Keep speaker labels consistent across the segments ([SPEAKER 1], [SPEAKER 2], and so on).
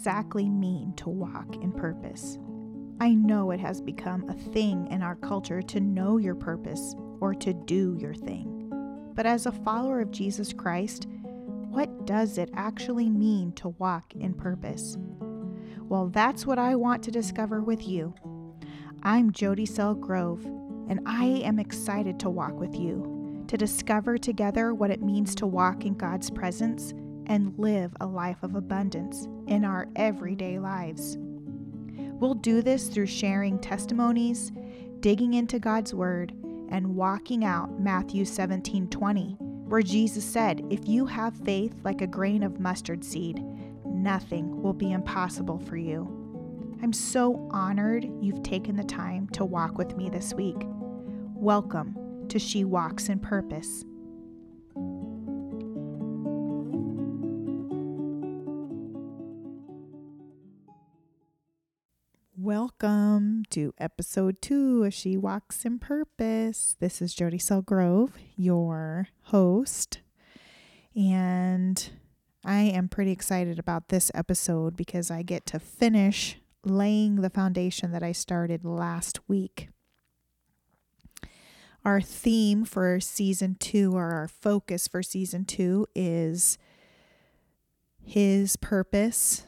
[SPEAKER 1] exactly mean to walk in purpose? I know it has become a thing in our culture to know your purpose or to do your thing. But as a follower of Jesus Christ, what does it actually mean to walk in purpose? Well, that's what I want to discover with you. I'm Jody Selgrove, and I am excited to walk with you, to discover together what it means to walk in God's presence and live a life of abundance in our everyday lives. We'll do this through sharing testimonies, digging into God's Word, and walking out Matthew 17 20, where Jesus said, If you have faith like a grain of mustard seed, nothing will be impossible for you. I'm so honored you've taken the time to walk with me this week. Welcome to She Walks in Purpose. Welcome to episode two of She Walks in Purpose. This is Jody Selgrove, your host. And I am pretty excited about this episode because I get to finish laying the foundation that I started last week. Our theme for season two, or our focus for season two, is His purpose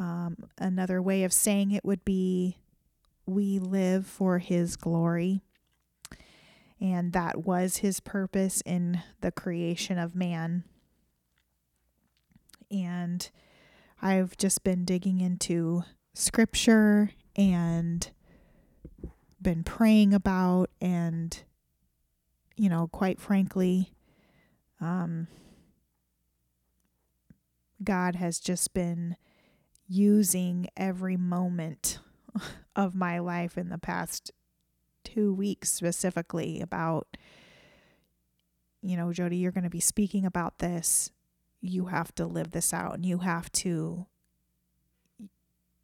[SPEAKER 1] um, another way of saying it would be we live for His glory. And that was His purpose in the creation of man. And I've just been digging into scripture and been praying about, and, you know, quite frankly, um, God has just been using every moment of my life in the past two weeks specifically about you know jody you're going to be speaking about this. You have to live this out and you have to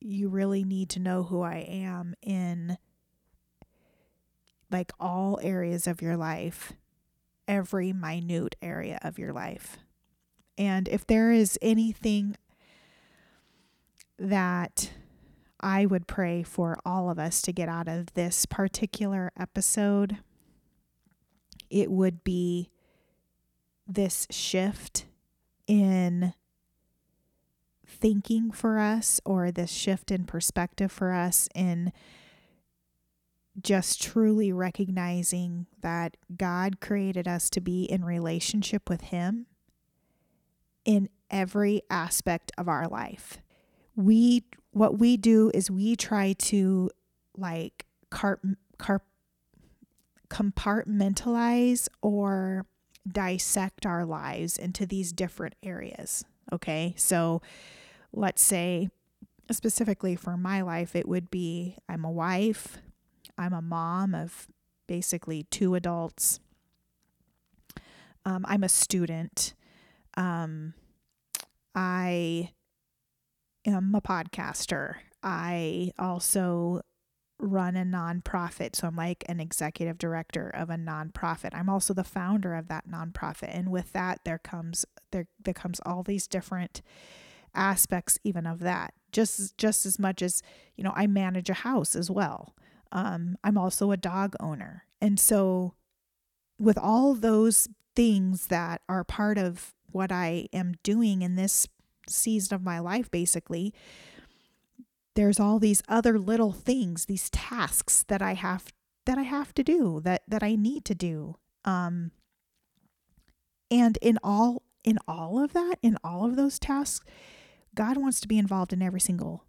[SPEAKER 1] you really need to know who i am in like all areas of your life every minute area of your life. And if there is anything that I would pray for all of us to get out of this particular episode, it would be this shift in thinking for us or this shift in perspective for us in just truly recognizing that God created us to be in relationship with Him in every aspect of our life we what we do is we try to like carp, carp, compartmentalize or dissect our lives into these different areas. Okay. So let's say, specifically for my life, it would be I'm a wife, I'm a mom of basically two adults, um, I'm a student, um, I am a podcaster. I also run a nonprofit. So I'm like an executive director of a nonprofit. I'm also the founder of that nonprofit. And with that there comes there there comes all these different aspects even of that. Just just as much as, you know, I manage a house as well. Um, I'm also a dog owner. And so with all those things that are part of what I am doing in this season of my life, basically, there's all these other little things, these tasks that I have that I have to do, that that I need to do. Um, and in all in all of that, in all of those tasks, God wants to be involved in every single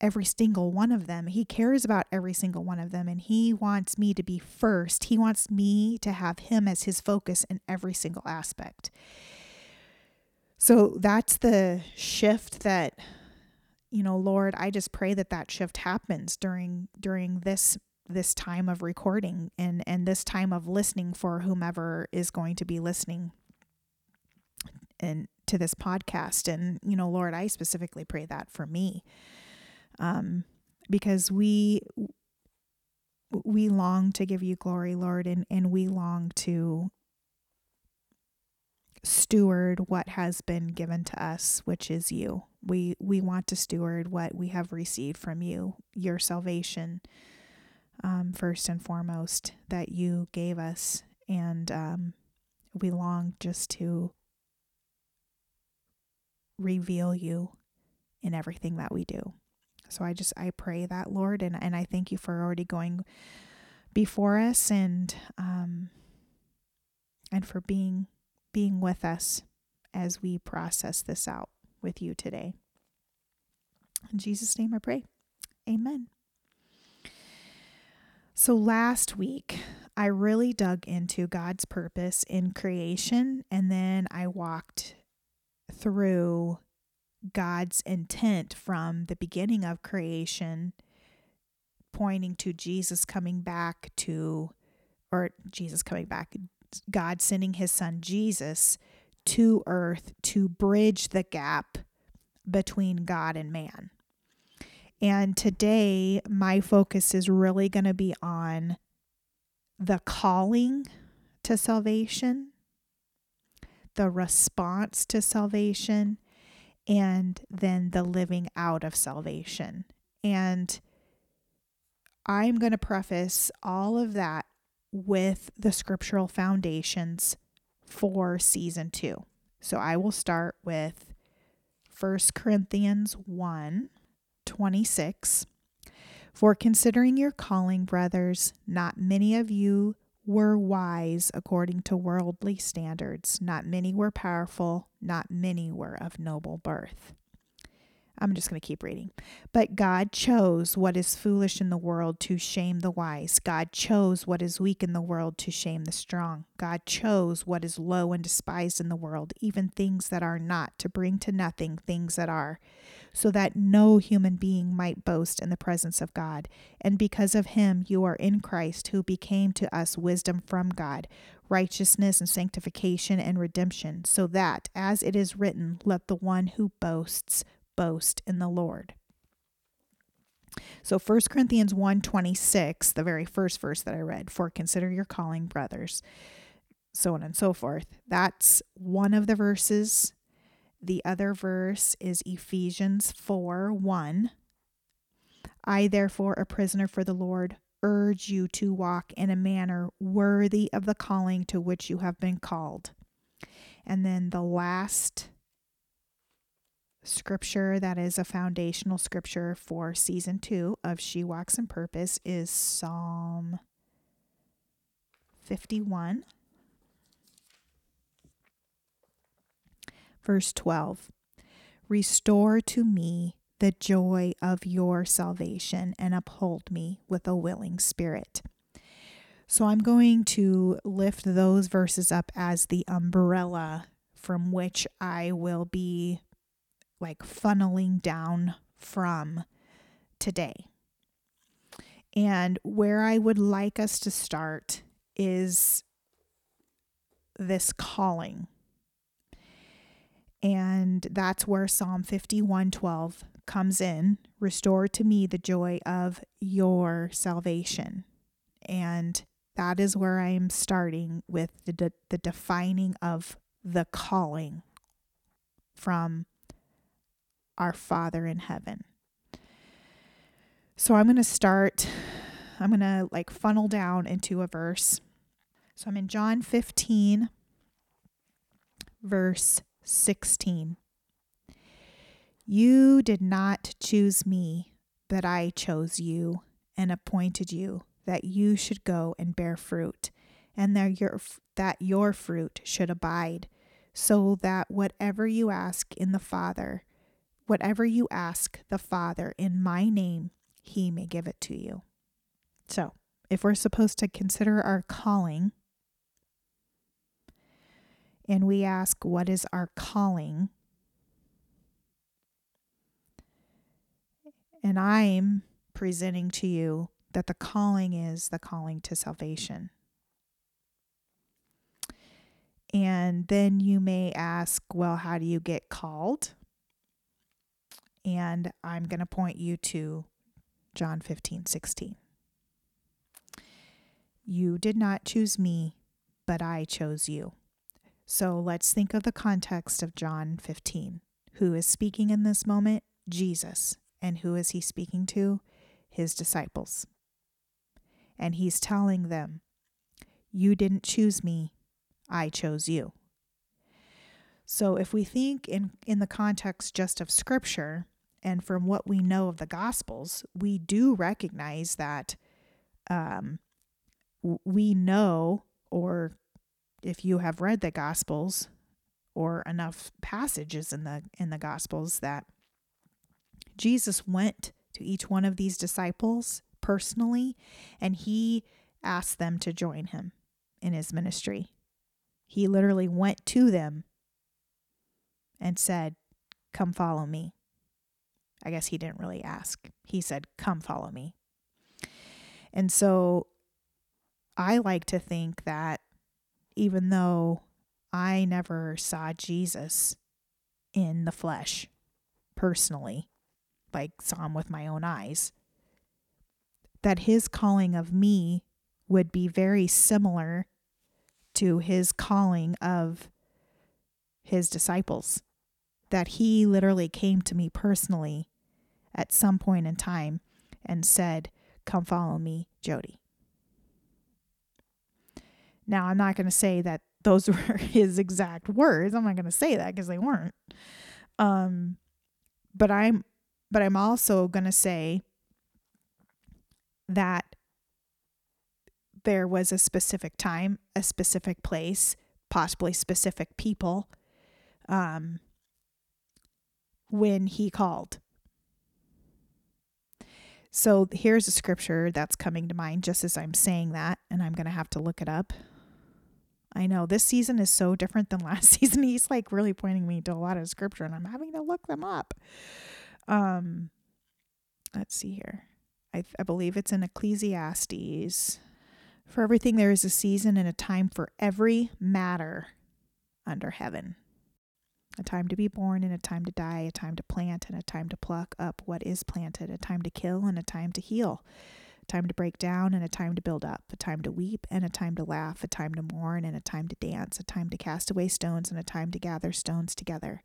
[SPEAKER 1] every single one of them. He cares about every single one of them and he wants me to be first. He wants me to have him as his focus in every single aspect. So that's the shift that you know, Lord, I just pray that that shift happens during during this this time of recording and and this time of listening for whomever is going to be listening and to this podcast. And you know lord i specifically pray that for me um because we we long to give you glory lord and and we long to steward what has been given to us, which is you. We we want to steward what we have received from you, your salvation, um, first and foremost, that you gave us, and um, we long just to reveal you in everything that we do. So I just I pray that Lord, and and I thank you for already going before us and um, and for being being with us as we process this out with you today. In Jesus' name I pray. Amen. So last week, I really dug into God's purpose in creation, and then I walked through God's intent from the beginning of creation, pointing to Jesus coming back to, or Jesus coming back, God sending his son Jesus to earth to bridge the gap between God and man. And today, my focus is really going to be on the calling to salvation, the response to salvation, and then the living out of salvation. And I'm going to preface all of that with the scriptural foundations for season two. So I will start with 1 Corinthians 1 26. For considering your calling, brothers, not many of you were wise according to worldly standards, not many were powerful, not many were of noble birth. I'm just going to keep reading. But God chose what is foolish in the world to shame the wise. God chose what is weak in the world to shame the strong. God chose what is low and despised in the world, even things that are not, to bring to nothing things that are, so that no human being might boast in the presence of God. And because of him, you are in Christ, who became to us wisdom from God, righteousness and sanctification and redemption, so that, as it is written, let the one who boasts boast in the Lord. So 1 Corinthians 1:26, the very first verse that I read, for consider your calling brothers, so on and so forth. That's one of the verses. The other verse is Ephesians 4 1. I, therefore, a prisoner for the Lord, urge you to walk in a manner worthy of the calling to which you have been called. And then the last scripture that is a foundational scripture for season two of She Walks in Purpose is Psalm 51, verse 12. Restore to me the joy of your salvation and uphold me with a willing spirit. So I'm going to lift those verses up as the umbrella from which I will be like funneling down from today. And where I would like us to start is this calling. And that's where Psalm 51:12 comes in, restore to me the joy of your salvation. And that is where I'm starting with the de- the defining of the calling from our Father in heaven. So I'm going to start, I'm going to like funnel down into a verse. So I'm in John 15, verse 16. You did not choose me, but I chose you and appointed you that you should go and bear fruit, and that your, that your fruit should abide, so that whatever you ask in the Father, Whatever you ask the Father in my name, he may give it to you. So, if we're supposed to consider our calling, and we ask, What is our calling? And I'm presenting to you that the calling is the calling to salvation. And then you may ask, Well, how do you get called? And I'm going to point you to John 15, 16. You did not choose me, but I chose you. So let's think of the context of John 15. Who is speaking in this moment? Jesus. And who is he speaking to? His disciples. And he's telling them, You didn't choose me, I chose you. So if we think in, in the context just of scripture and from what we know of the gospels, we do recognize that um, we know, or if you have read the gospels or enough passages in the in the gospels that Jesus went to each one of these disciples personally and he asked them to join him in his ministry. He literally went to them and said, Come follow me. I guess he didn't really ask. He said, Come follow me. And so I like to think that even though I never saw Jesus in the flesh personally, like saw him with my own eyes, that his calling of me would be very similar to his calling of his disciples. That he literally came to me personally at some point in time and said, Come follow me, Jody. Now, I'm not going to say that those were his exact words. I'm not going to say that because they weren't. Um, but I'm, but I'm also going to say that there was a specific time, a specific place, possibly specific people, um, when he called. So here's a scripture that's coming to mind just as I'm saying that, and I'm going to have to look it up. I know this season is so different than last season. He's like really pointing me to a lot of scripture and I'm having to look them up. Um let's see here. I I believe it's in Ecclesiastes. For everything there is a season and a time for every matter under heaven. A time to be born and a time to die, a time to plant and a time to pluck up what is planted, a time to kill and a time to heal time to break down and a time to build up, a time to weep and a time to laugh, a time to mourn and a time to dance, a time to cast away stones and a time to gather stones together,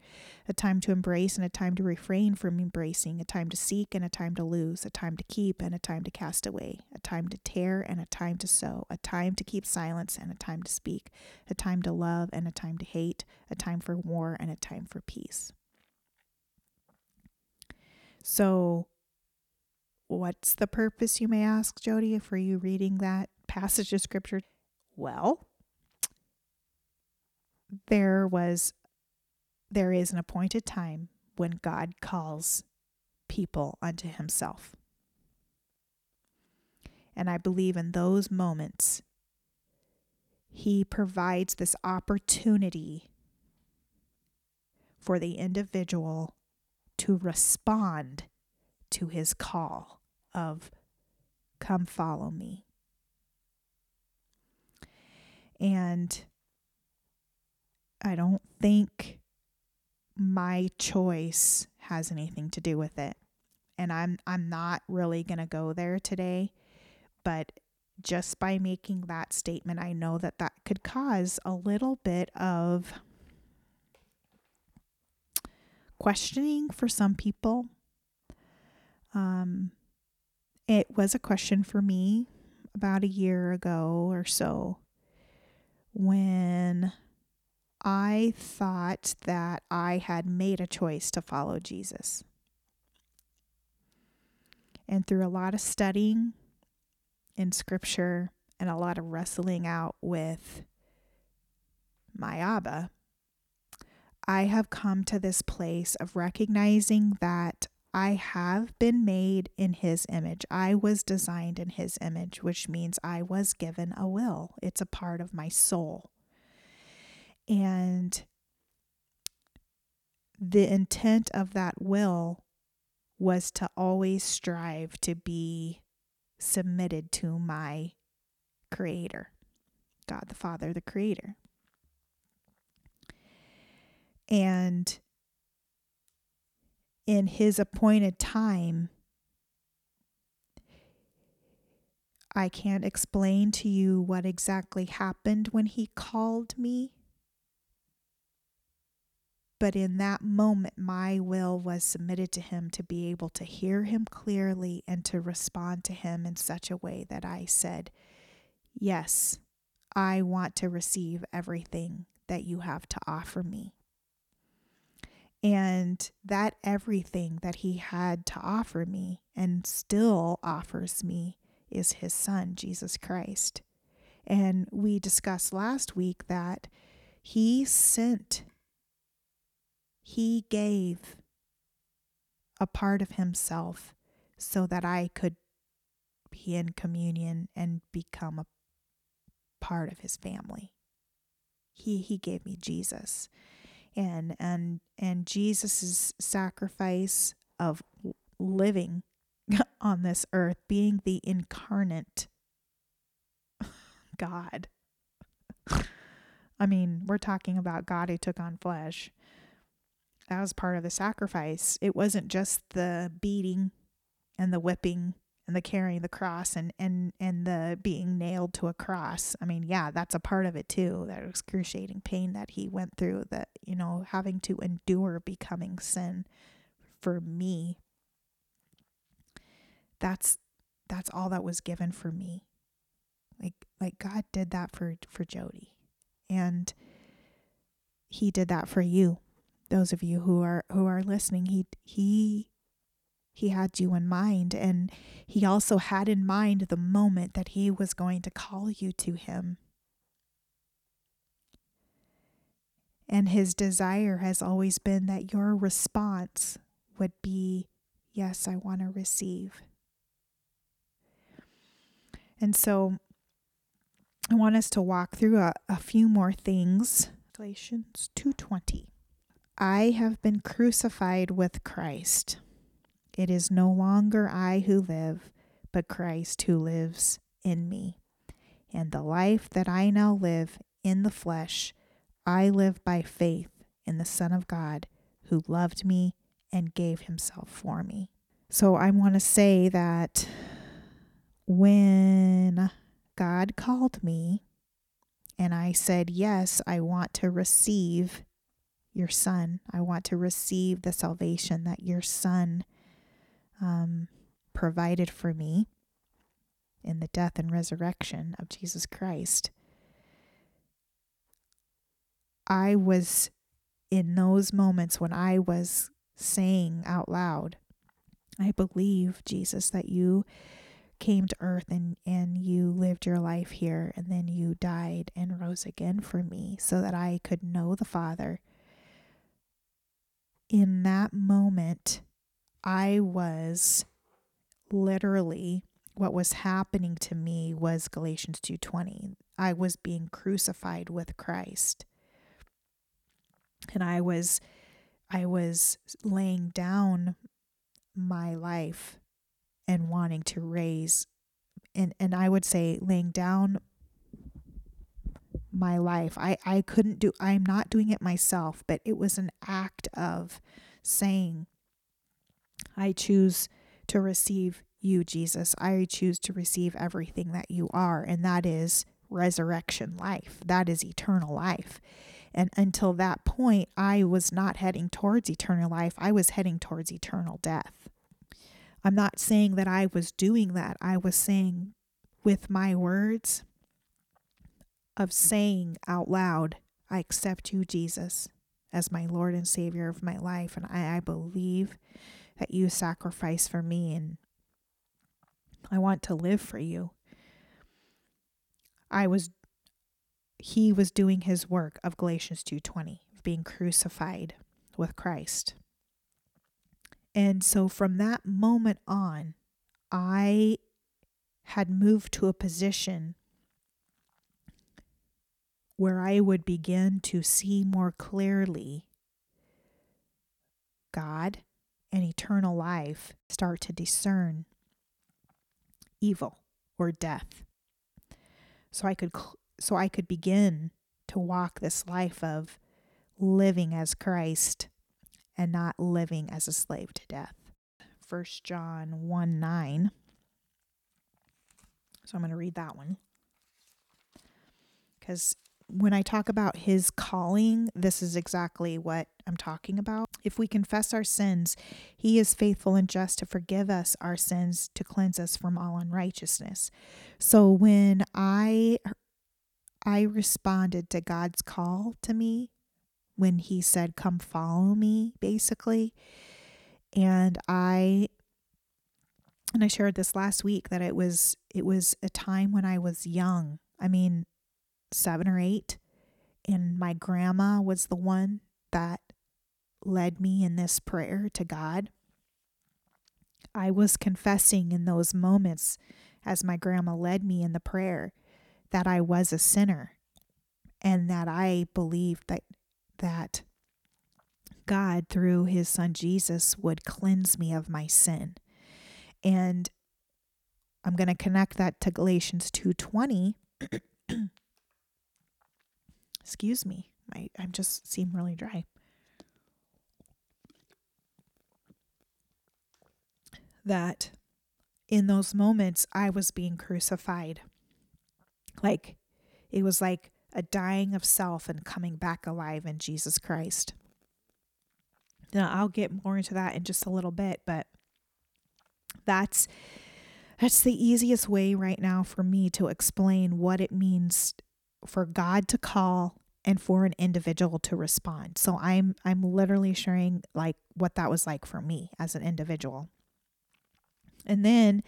[SPEAKER 1] a time to embrace and a time to refrain from embracing, a time to seek and a time to lose, a time to keep and a time to cast away, a time to tear and a time to sow, a time to keep silence and a time to speak, a time to love and a time to hate, a time for war and a time for peace. So, What's the purpose, you may ask, Jody, for you reading that passage of scripture? Well, there was there is an appointed time when God calls people unto himself. And I believe in those moments, he provides this opportunity for the individual to respond to his call of come follow me. And I don't think my choice has anything to do with it. And I'm I'm not really going to go there today, but just by making that statement, I know that that could cause a little bit of questioning for some people. Um, it was a question for me about a year ago or so when I thought that I had made a choice to follow Jesus. And through a lot of studying in scripture and a lot of wrestling out with my Abba, I have come to this place of recognizing that I have been made in his image. I was designed in his image, which means I was given a will. It's a part of my soul. And the intent of that will was to always strive to be submitted to my creator, God the Father, the creator. And in his appointed time. I can't explain to you what exactly happened when he called me, But in that moment, my will was submitted to him to be able to hear him clearly and to respond to him in such a way that I said, Yes, I want to receive everything that you have to offer me. And that everything that he had to offer me and still offers me is his son, Jesus Christ. And we discussed last week that he sent, he gave a part of himself so that I could be in communion and become a part of his family. He he gave me Jesus. And and and Jesus's sacrifice of living on this earth, being the incarnate God. I mean, we're talking about God who took on flesh. That was part of the sacrifice. It wasn't just the beating and the whipping and the carrying the cross and and and the being nailed to a cross. I mean, yeah, that's a part of it too. That excruciating pain that he went through, that you know, having to endure becoming sin for me. That's that's all that was given for me. Like like God did that for for Jody. And he did that for you. Those of you who are who are listening, he he he had you in mind and he also had in mind the moment that he was going to call you to him. And his desire has always been that your response would be, Yes, I want to receive. And so I want us to walk through a, a few more things. Galatians 2:20. I have been crucified with Christ. It is no longer I who live, but Christ who lives in me. And the life that I now live in the flesh, I live by faith in the Son of God who loved me and gave himself for me. So I want to say that when God called me and I said, Yes, I want to receive your son. I want to receive the salvation that your son um, provided for me in the death and resurrection of Jesus Christ. I was in those moments when I was saying out loud, I believe, Jesus, that you came to earth and, and you lived your life here and then you died and rose again for me so that I could know the Father. In that moment, I was literally what was happening to me was Galatians 2:20. I was being crucified with Christ. And I was I was laying down my life and wanting to raise and and I would say laying down my life. I I couldn't do I'm not doing it myself, but it was an act of saying I choose to receive you, Jesus. I choose to receive everything that you are, and that is resurrection life. That is eternal life. And until that point, I was not heading towards eternal life. I was heading towards eternal death. I'm not saying that I was doing that. I was saying with my words of saying out loud, I accept you, Jesus, as my Lord and Savior of my life. And I, I believe that you sacrifice for me and I want to live for you. I was he was doing his work of Galatians 2:20, being crucified with Christ. And so from that moment on, I had moved to a position where I would begin to see more clearly God and eternal life start to discern evil or death. So I could so I could begin to walk this life of living as Christ and not living as a slave to death. 1 John 1 9. So I'm going to read that one. Because when I talk about his calling, this is exactly what I'm talking about. If we confess our sins, he is faithful and just to forgive us our sins, to cleanse us from all unrighteousness. So when I I responded to God's call to me when he said come follow me basically, and I and I shared this last week that it was it was a time when I was young. I mean, seven or eight. And my grandma was the one that led me in this prayer to God. I was confessing in those moments as my grandma led me in the prayer that I was a sinner and that I believed that that God through his son Jesus would cleanse me of my sin. And I'm going to connect that to Galatians 2:20 Excuse me. My I just seem really dry. That in those moments I was being crucified. Like it was like a dying of self and coming back alive in Jesus Christ. Now I'll get more into that in just a little bit, but that's that's the easiest way right now for me to explain what it means for God to call and for an individual to respond. So I'm I'm literally sharing like what that was like for me as an individual. And then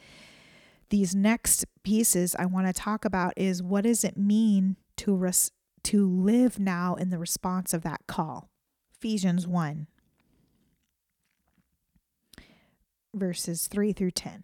[SPEAKER 1] these next pieces I want to talk about is what does it mean to res- to live now in the response of that call. Ephesians 1 verses 3 through 10.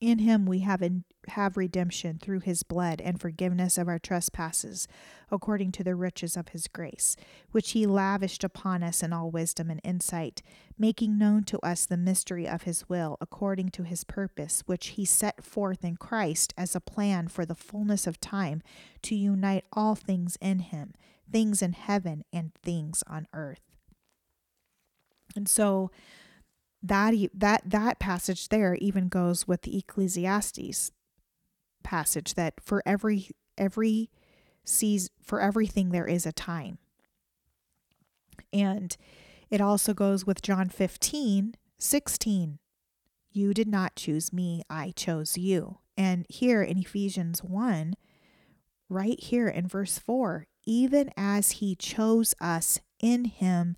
[SPEAKER 1] In him we have in, have redemption through his blood and forgiveness of our trespasses, according to the riches of his grace, which he lavished upon us in all wisdom and insight, making known to us the mystery of his will, according to his purpose, which he set forth in Christ as a plan for the fullness of time, to unite all things in him, things in heaven and things on earth. And so that that that passage there even goes with the Ecclesiastes passage that for every every sees for everything there is a time. And it also goes with John 15, 16. You did not choose me, I chose you. And here in Ephesians 1, right here in verse 4, even as he chose us in him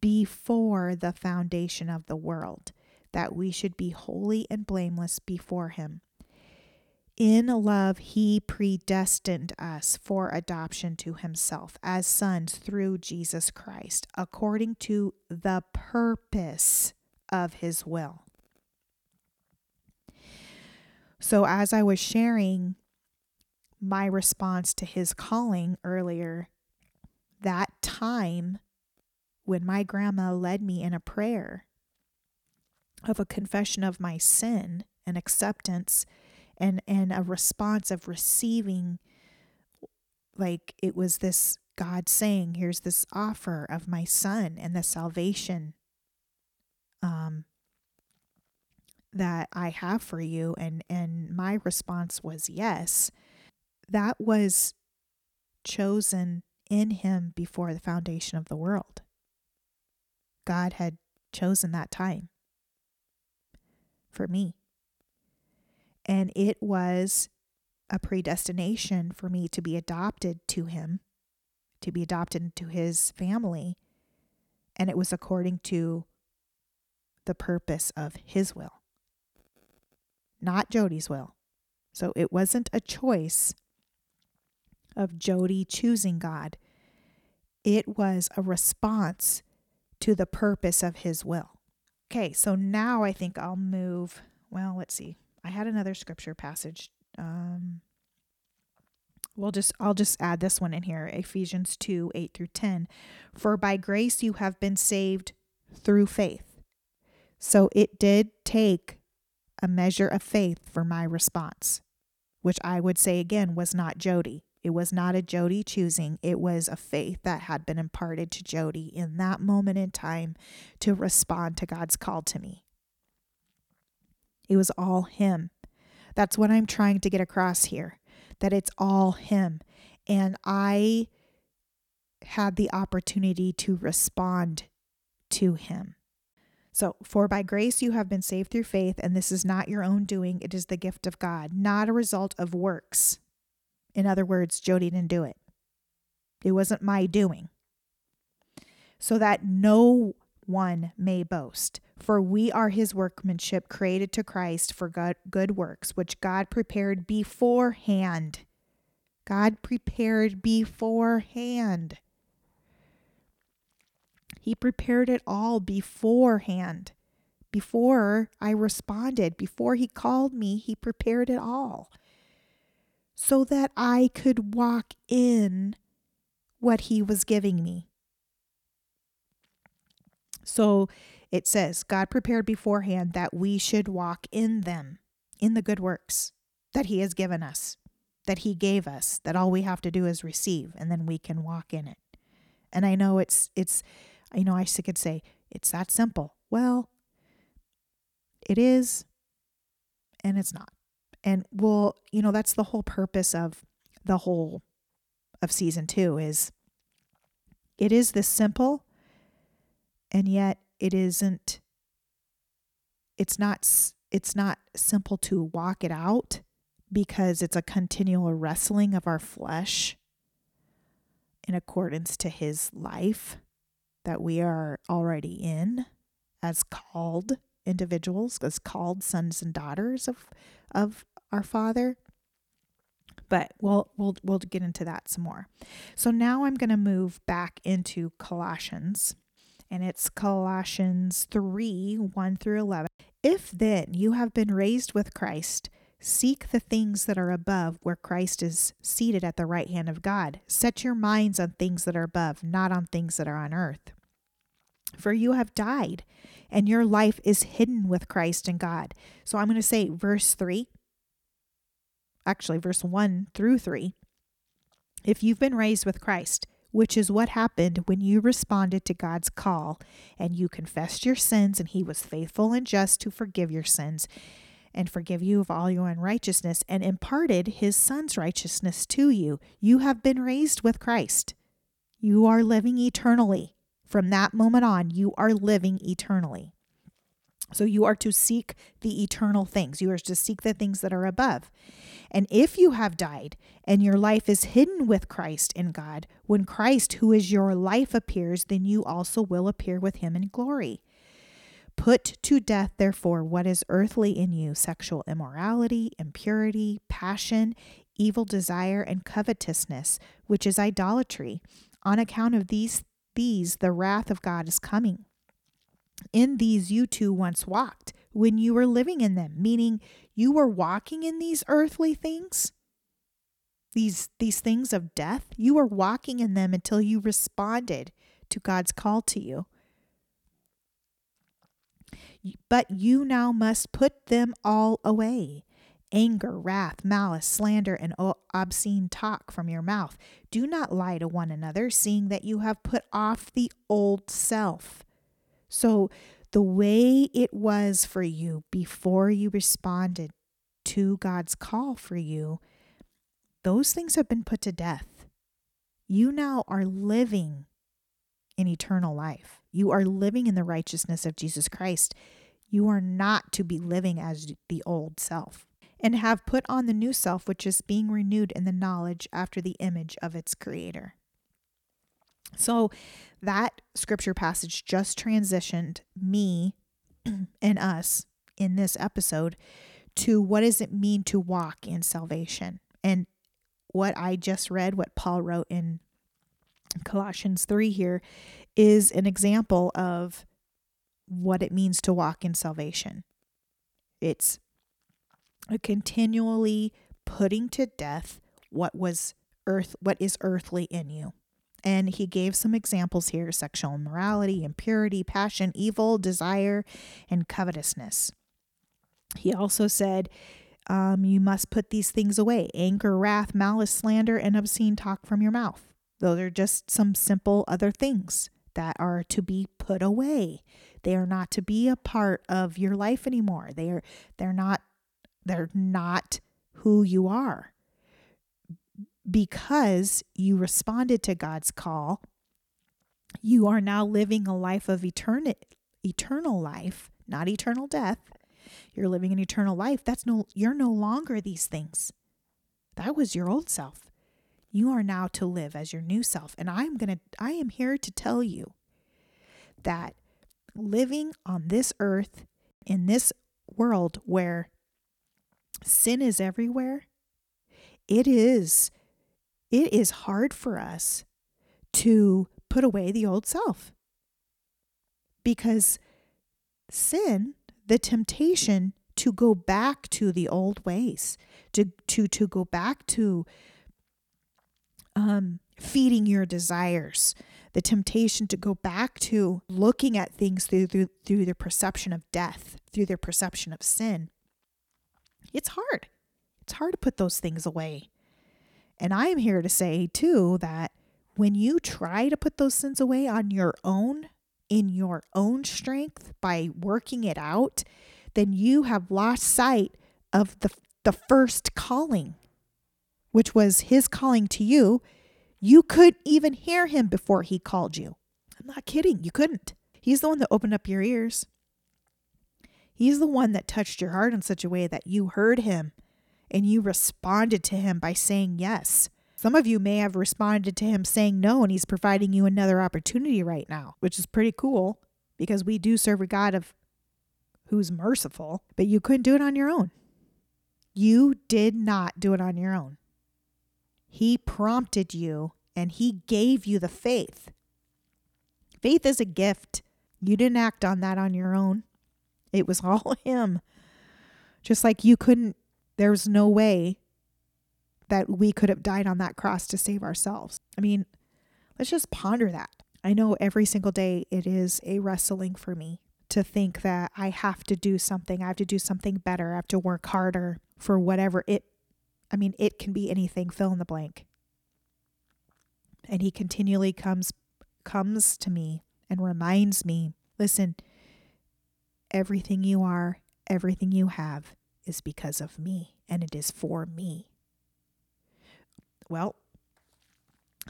[SPEAKER 1] before the foundation of the world, that we should be holy and blameless before Him. In love, He predestined us for adoption to Himself as sons through Jesus Christ, according to the purpose of His will. So, as I was sharing my response to His calling earlier, that time when my grandma led me in a prayer of a confession of my sin and acceptance and and a response of receiving like it was this God saying here's this offer of my son and the salvation um that I have for you. And and my response was yes. That was chosen in him before the foundation of the world God had chosen that time for me. And it was a predestination for me to be adopted to Him, to be adopted into His family. And it was according to the purpose of His will, not Jody's will. So it wasn't a choice of Jody choosing God, it was a response to the purpose of his will. Okay, so now I think I'll move. Well, let's see. I had another scripture passage. Um, we'll just I'll just add this one in here, Ephesians 2, 8 through 10. For by grace you have been saved through faith. So it did take a measure of faith for my response, which I would say again was not Jody. It was not a Jody choosing. It was a faith that had been imparted to Jody in that moment in time to respond to God's call to me. It was all Him. That's what I'm trying to get across here that it's all Him. And I had the opportunity to respond to Him. So, for by grace you have been saved through faith, and this is not your own doing, it is the gift of God, not a result of works. In other words, Jody didn't do it. It wasn't my doing. So that no one may boast. For we are his workmanship, created to Christ for good, works, which God prepared beforehand. God prepared beforehand. He prepared it all beforehand. Before I responded, before he called me, he prepared it all so that I could walk in what he was giving me. So it says, God prepared beforehand that we should walk in them, in the good works that He has given us, that He gave us, that all we have to do is receive, and then we can walk in it. And I know it's, it's, you know, I could say, it's that simple. Well, it is, and it's not. And well, you know, that's the whole purpose of the whole of season two is it is this simple and yet it isn't it's not it's not simple to walk it out because it's a continual wrestling of our flesh in accordance to his life that we are already in as called individuals as called sons and daughters of of our father but we'll we'll we'll get into that some more. So now I'm going to move back into Colossians and it's Colossians 3 1 through 11. If then you have been raised with Christ, seek the things that are above, where Christ is seated at the right hand of God. Set your minds on things that are above, not on things that are on earth. For you have died, and your life is hidden with Christ in God. So I'm going to say verse 3, actually, verse 1 through 3. If you've been raised with Christ, which is what happened when you responded to God's call and you confessed your sins, and He was faithful and just to forgive your sins and forgive you of all your unrighteousness and imparted His Son's righteousness to you. You have been raised with Christ. You are living eternally. From that moment on, you are living eternally. So you are to seek the eternal things. You are to seek the things that are above. And if you have died and your life is hidden with Christ in God, when Christ, who is your life, appears, then you also will appear with him in glory. Put to death, therefore, what is earthly in you sexual immorality, impurity, passion, evil desire, and covetousness, which is idolatry. On account of these, these the wrath of God is coming. In these you too once walked when you were living in them, meaning you were walking in these earthly things, these these things of death. You were walking in them until you responded to God's call to you. But you now must put them all away anger, wrath, malice, slander, and obscene talk from your mouth. Do not lie to one another, seeing that you have put off the old self so, the way it was for you before you responded to God's call for you, those things have been put to death. You now are living in eternal life. You are living in the righteousness of Jesus Christ. You are not to be living as the old self and have put on the new self, which is being renewed in the knowledge after the image of its creator. So that scripture passage just transitioned me and us in this episode to what does it mean to walk in salvation? And what I just read, what Paul wrote in Colossians 3 here, is an example of what it means to walk in salvation. It's continually putting to death what was earth what is earthly in you. And he gave some examples here sexual immorality, impurity, passion, evil, desire, and covetousness. He also said, um, You must put these things away anger, wrath, malice, slander, and obscene talk from your mouth. Those are just some simple other things that are to be put away. They are not to be a part of your life anymore. They are they're not they're not who you are because you responded to God's call, you are now living a life of eternal eternal life, not eternal death. You're living an eternal life. That's no you're no longer these things. That was your old self. You are now to live as your new self. And I'm going to I am here to tell you that living on this earth in this world where sin is everywhere, it is it is hard for us to put away the old self. Because sin, the temptation to go back to the old ways, to to to go back to um, feeding your desires, the temptation to go back to looking at things through through through the perception of death, through their perception of sin. It's hard. It's hard to put those things away. And I am here to say, too, that when you try to put those sins away on your own, in your own strength, by working it out, then you have lost sight of the, the first calling, which was his calling to you. You couldn't even hear him before he called you. I'm not kidding. You couldn't. He's the one that opened up your ears. He's the one that touched your heart in such a way that you heard him and you responded to him by saying yes. Some of you may have responded to him saying no, and he's providing you another opportunity right now, which is pretty cool because we do serve a God of who's merciful, but you couldn't do it on your own. You did not do it on your own. He prompted you and he gave you the faith. Faith is a gift. You didn't act on that on your own. It was all him. Just like you couldn't there's no way that we could have died on that cross to save ourselves. I mean, let's just ponder that. I know every single day it is a wrestling for me to think that I have to do something. I have to do something better. I have to work harder for whatever it, I mean, it can be anything, fill in the blank. And he continually comes, comes to me and reminds me listen, everything you are, everything you have is because of me and it is for me. Well,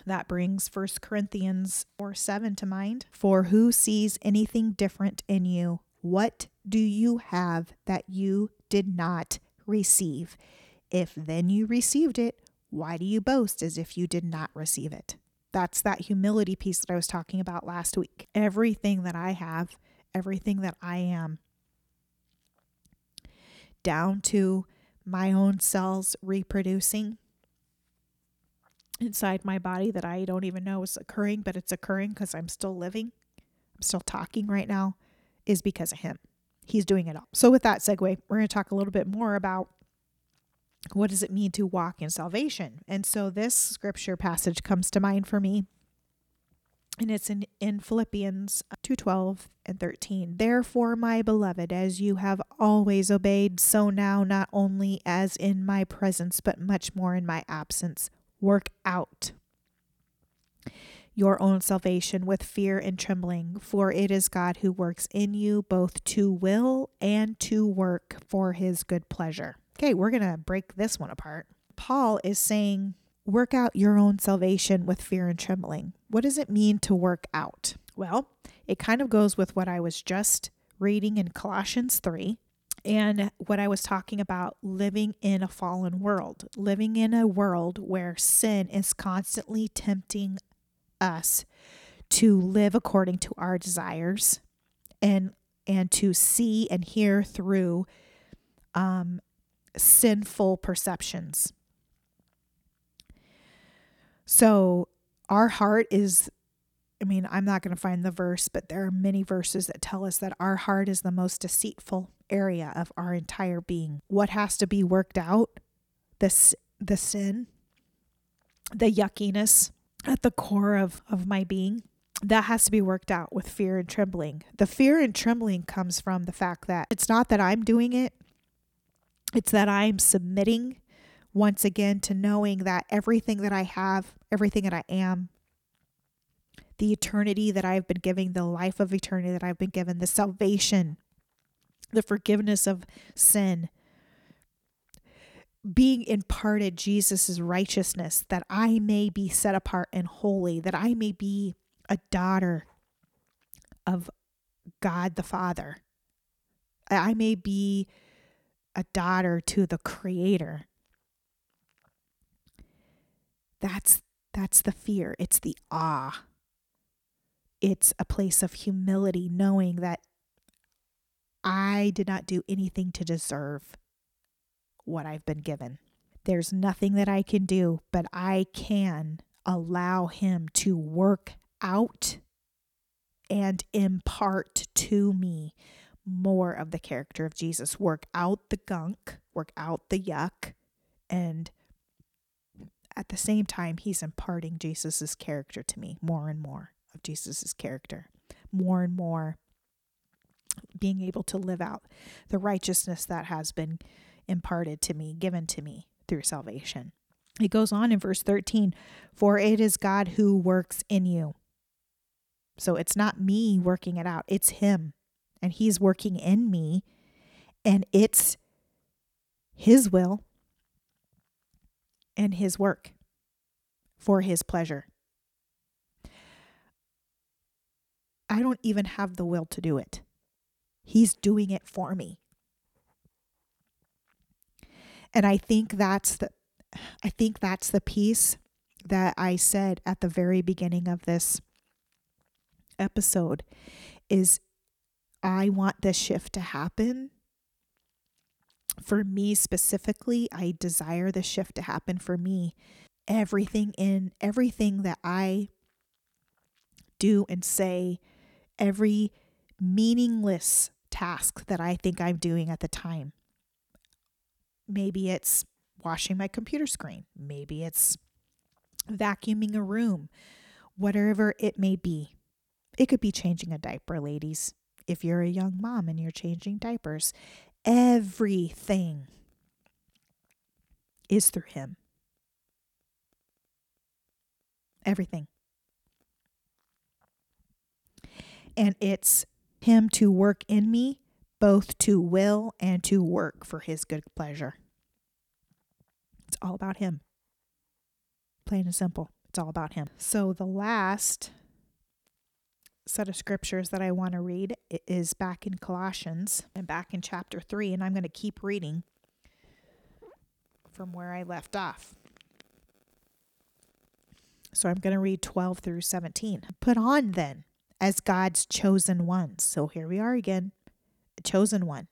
[SPEAKER 1] that brings 1 Corinthians 4 7 to mind. For who sees anything different in you? What do you have that you did not receive? If then you received it, why do you boast as if you did not receive it? That's that humility piece that I was talking about last week. Everything that I have, everything that I am, down to my own cells reproducing inside my body that I don't even know is occurring, but it's occurring because I'm still living, I'm still talking right now, is because of Him. He's doing it all. So, with that segue, we're going to talk a little bit more about what does it mean to walk in salvation. And so, this scripture passage comes to mind for me and it's in, in Philippians uh, 2:12 and 13. Therefore, my beloved, as you have always obeyed, so now not only as in my presence, but much more in my absence, work out your own salvation with fear and trembling, for it is God who works in you both to will and to work for his good pleasure. Okay, we're to break this one apart. Paul is saying work out your own salvation with fear and trembling. What does it mean to work out? Well, it kind of goes with what I was just reading in Colossians 3 and what I was talking about living in a fallen world, living in a world where sin is constantly tempting us to live according to our desires and and to see and hear through um, sinful perceptions so our heart is, I mean, I'm not going to find the verse, but there are many verses that tell us that our heart is the most deceitful area of our entire being. What has to be worked out? This the sin the yuckiness at the core of, of my being, that has to be worked out with fear and trembling. The fear and trembling comes from the fact that it's not that I'm doing it, it's that I'm submitting once again to knowing that everything that I have, everything that I am, the eternity that I've been given, the life of eternity that I've been given, the salvation, the forgiveness of sin, being imparted Jesus' righteousness, that I may be set apart and holy, that I may be a daughter of God the Father. I may be a daughter to the Creator. That's that's the fear. It's the awe. It's a place of humility, knowing that I did not do anything to deserve what I've been given. There's nothing that I can do, but I can allow Him to work out and impart to me more of the character of Jesus. Work out the gunk, work out the yuck, and at the same time, He's imparting Jesus's character to me more and more of Jesus's character, more and more being able to live out the righteousness that has been imparted to me, given to me through salvation. It goes on in verse 13, for it is God who works in you. So it's not me working it out, it's Him. And He's working in me. And it's His will and His work for His pleasure. I don't even have the will to do it. He's doing it for me. And I think that's the I think that's the piece that I said at the very beginning of this episode is I want this shift to happen. For me specifically, I desire the shift to happen for me. Everything in everything that I do and say, every meaningless task that I think I'm doing at the time. Maybe it's washing my computer screen, maybe it's vacuuming a room, whatever it may be. It could be changing a diaper, ladies. If you're a young mom and you're changing diapers, everything is through Him. Everything. And it's Him to work in me, both to will and to work for His good pleasure. It's all about Him. Plain and simple. It's all about Him. So the last set of scriptures that I want to read is back in Colossians and back in chapter 3, and I'm going to keep reading from where I left off. So I'm going to read 12 through 17. Put on then as God's chosen ones. So here we are again, chosen one.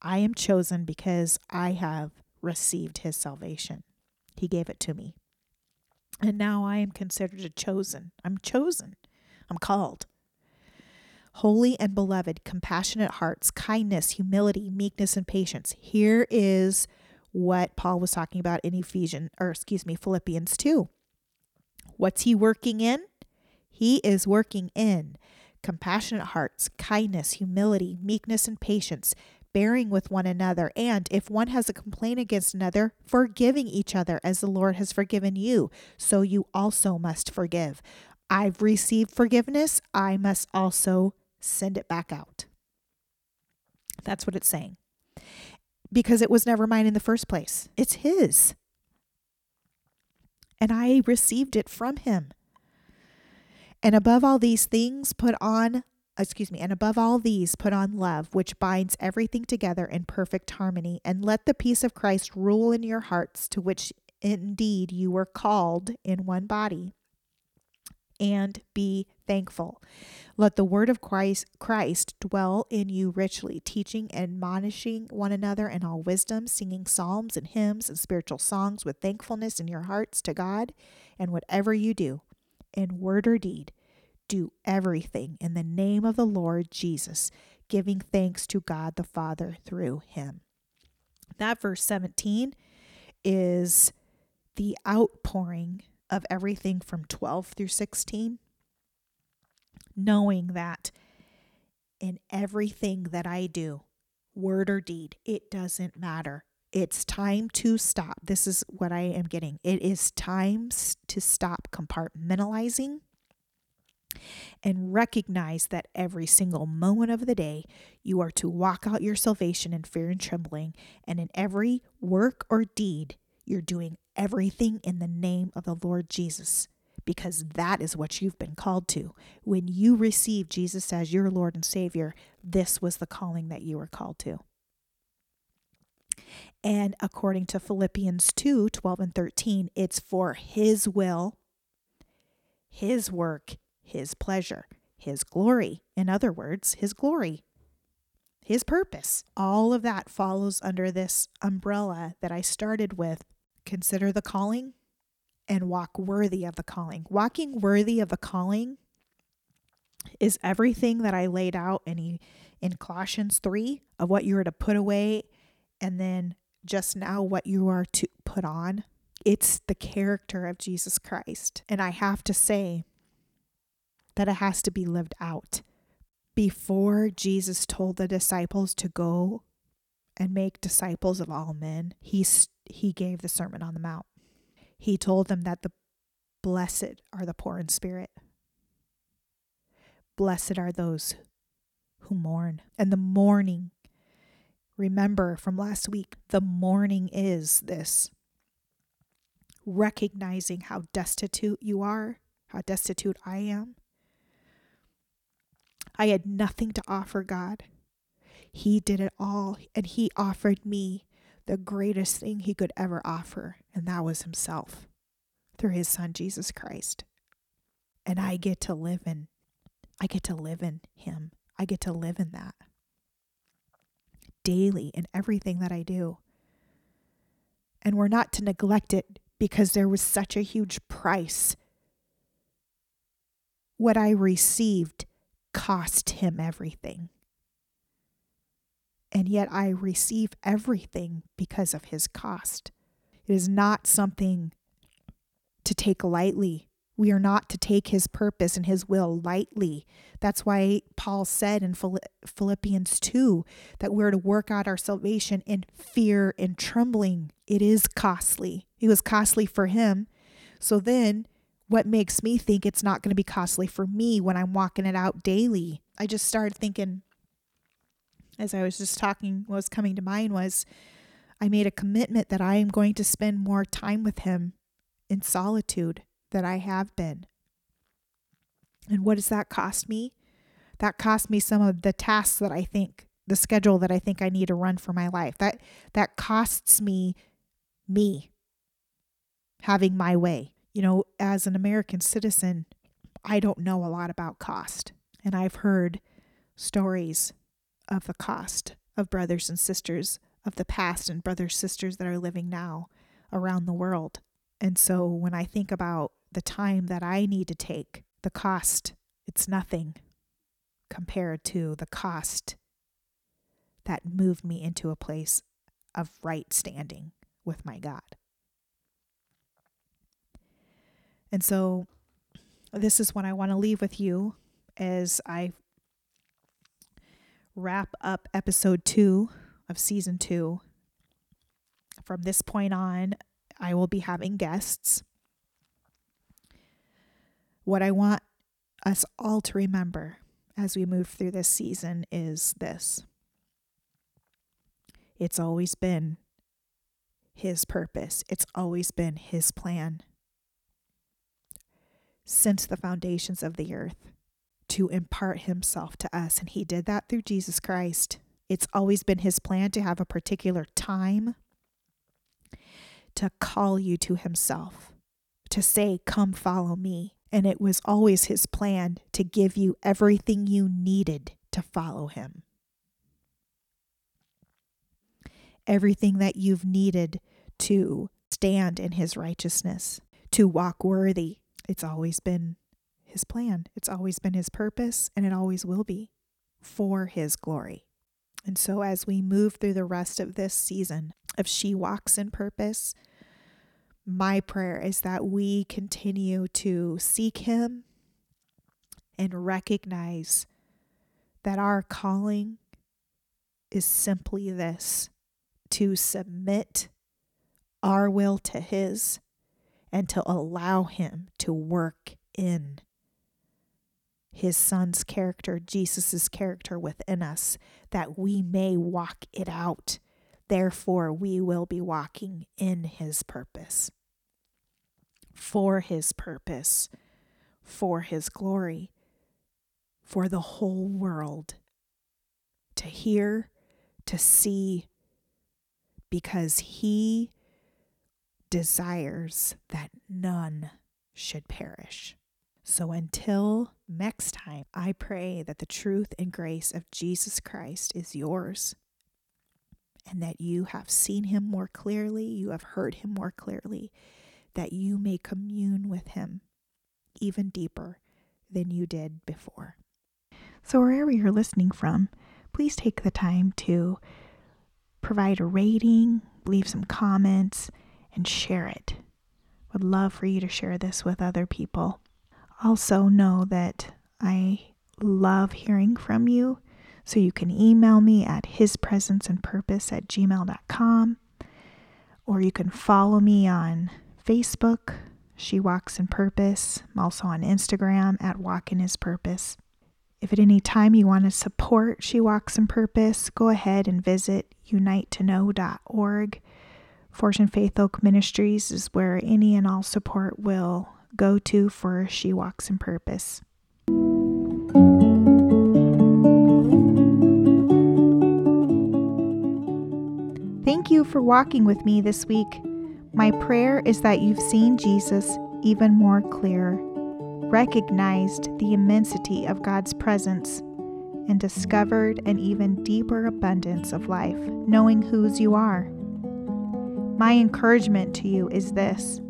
[SPEAKER 1] I am chosen because I have received his salvation. He gave it to me. And now I am considered a chosen. I'm chosen. I'm called. Holy and beloved, compassionate hearts, kindness, humility, meekness, and patience. Here is what Paul was talking about in Ephesians, or excuse me, Philippians 2. What's he working in? He is working in compassionate hearts, kindness, humility, meekness, and patience, bearing with one another, and if one has a complaint against another, forgiving each other as the Lord has forgiven you, so you also must forgive. I've received forgiveness, I must also send it back out. That's what it's saying. Because it was never mine in the first place, it's His. And I received it from Him. And above all these things, put on, excuse me, and above all these, put on love, which binds everything together in perfect harmony. And let the peace of Christ rule in your hearts, to which indeed you were called in one body. And be thankful. Let the word of Christ, Christ dwell in you richly, teaching and admonishing one another in all wisdom, singing psalms and hymns and spiritual songs with thankfulness in your hearts to God. And whatever you do, in word or deed, do everything in the name of the Lord Jesus, giving thanks to God the Father through him. That verse 17 is the outpouring of everything from 12 through 16, knowing that in everything that I do, word or deed, it doesn't matter. It's time to stop. This is what I am getting. It is time to stop compartmentalizing and recognize that every single moment of the day you are to walk out your salvation in fear and trembling, and in every work or deed, you're doing everything in the name of the Lord Jesus because that is what you've been called to. When you receive Jesus as your Lord and Savior, this was the calling that you were called to. And according to Philippians 2 12 and 13, it's for His will, His work, His pleasure, His glory. In other words, His glory, His purpose. All of that follows under this umbrella that I started with. Consider the calling and walk worthy of the calling. Walking worthy of the calling is everything that I laid out in, in Colossians 3 of what you are to put away and then just now what you are to put on. It's the character of Jesus Christ. And I have to say that it has to be lived out. Before Jesus told the disciples to go and make disciples of all men, he, he gave the Sermon on the Mount. He told them that the blessed are the poor in spirit. Blessed are those who mourn. And the mourning, remember from last week, the mourning is this recognizing how destitute you are, how destitute I am. I had nothing to offer God. He did it all, and He offered me the greatest thing He could ever offer, and that was Himself through His Son, Jesus Christ. And I get to live in, I get to live in Him. I get to live in that daily in everything that I do. And we're not to neglect it because there was such a huge price. What I received cost him everything. And yet I receive everything because of his cost. It is not something to take lightly. We are not to take his purpose and his will lightly. That's why Paul said in Philippians 2 that we're to work out our salvation in fear and trembling. It is costly. It was costly for him. So then, what makes me think it's not going to be costly for me when I'm walking it out daily? I just started thinking, as I was just talking, what was coming to mind was I made a commitment that I am going to spend more time with him in solitude than I have been. And what does that cost me? That cost me some of the tasks that I think, the schedule that I think I need to run for my life. That that costs me me having my way. You know, as an American citizen, I don't know a lot about cost. And I've heard stories of the cost of brothers and sisters of the past and brothers sisters that are living now around the world and so when I think about the time that I need to take, the cost, it's nothing compared to the cost that moved me into a place of right standing with my God. And so this is what I want to leave with you as I wrap up episode two of season two. From this point on, I will be having guests. What I want us all to remember as we move through this season is this it's always been His purpose, it's always been His plan since the foundations of the earth to impart Himself to us. And He did that through Jesus Christ. It's always been His plan to have a particular time to call you to himself, to say, Come follow me. And it was always his plan to give you everything you needed to follow him. Everything that you've needed to stand in his righteousness, to walk worthy. It's always been his plan, it's always been his purpose, and it always will be for his glory. And so, as we move through the rest of this season of She Walks in Purpose, my prayer is that we continue to seek Him and recognize that our calling is simply this to submit our will to His and to allow Him to work in His Son's character, Jesus' character within us, that we may walk it out. Therefore, we will be walking in His purpose, for His purpose, for His glory, for the whole world to hear, to see, because He desires that none should perish. So until next time, I pray that the truth and grace of Jesus Christ is yours and that you have seen him more clearly, you have heard him more clearly, that you may commune with him even deeper than you did before. So, wherever you're listening from, please take the time to provide a rating, leave some comments, and share it. Would love for you to share this with other people. Also, know that I love hearing from you. So you can email me at hispresenceandpurpose at gmail.com or you can follow me on Facebook, She Walks in Purpose. I'm also on Instagram at Walk in His Purpose. If at any time you want to support She Walks in Purpose, go ahead and visit unitetoKnow.org. Fortune Faith Oak Ministries is where any and all support will go to for She Walks in Purpose. Thank you for walking with me this week. My prayer is that you've seen Jesus even more clear, recognized the immensity of God's presence, and discovered an even deeper abundance of life, knowing whose you are. My encouragement to you is this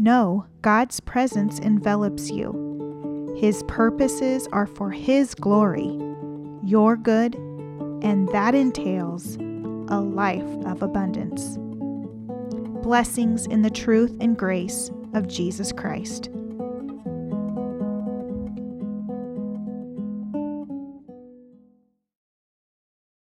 [SPEAKER 1] Know God's presence envelops you. His purposes are for His glory, your good, and that entails a life of abundance. Blessings in the truth and grace of Jesus Christ.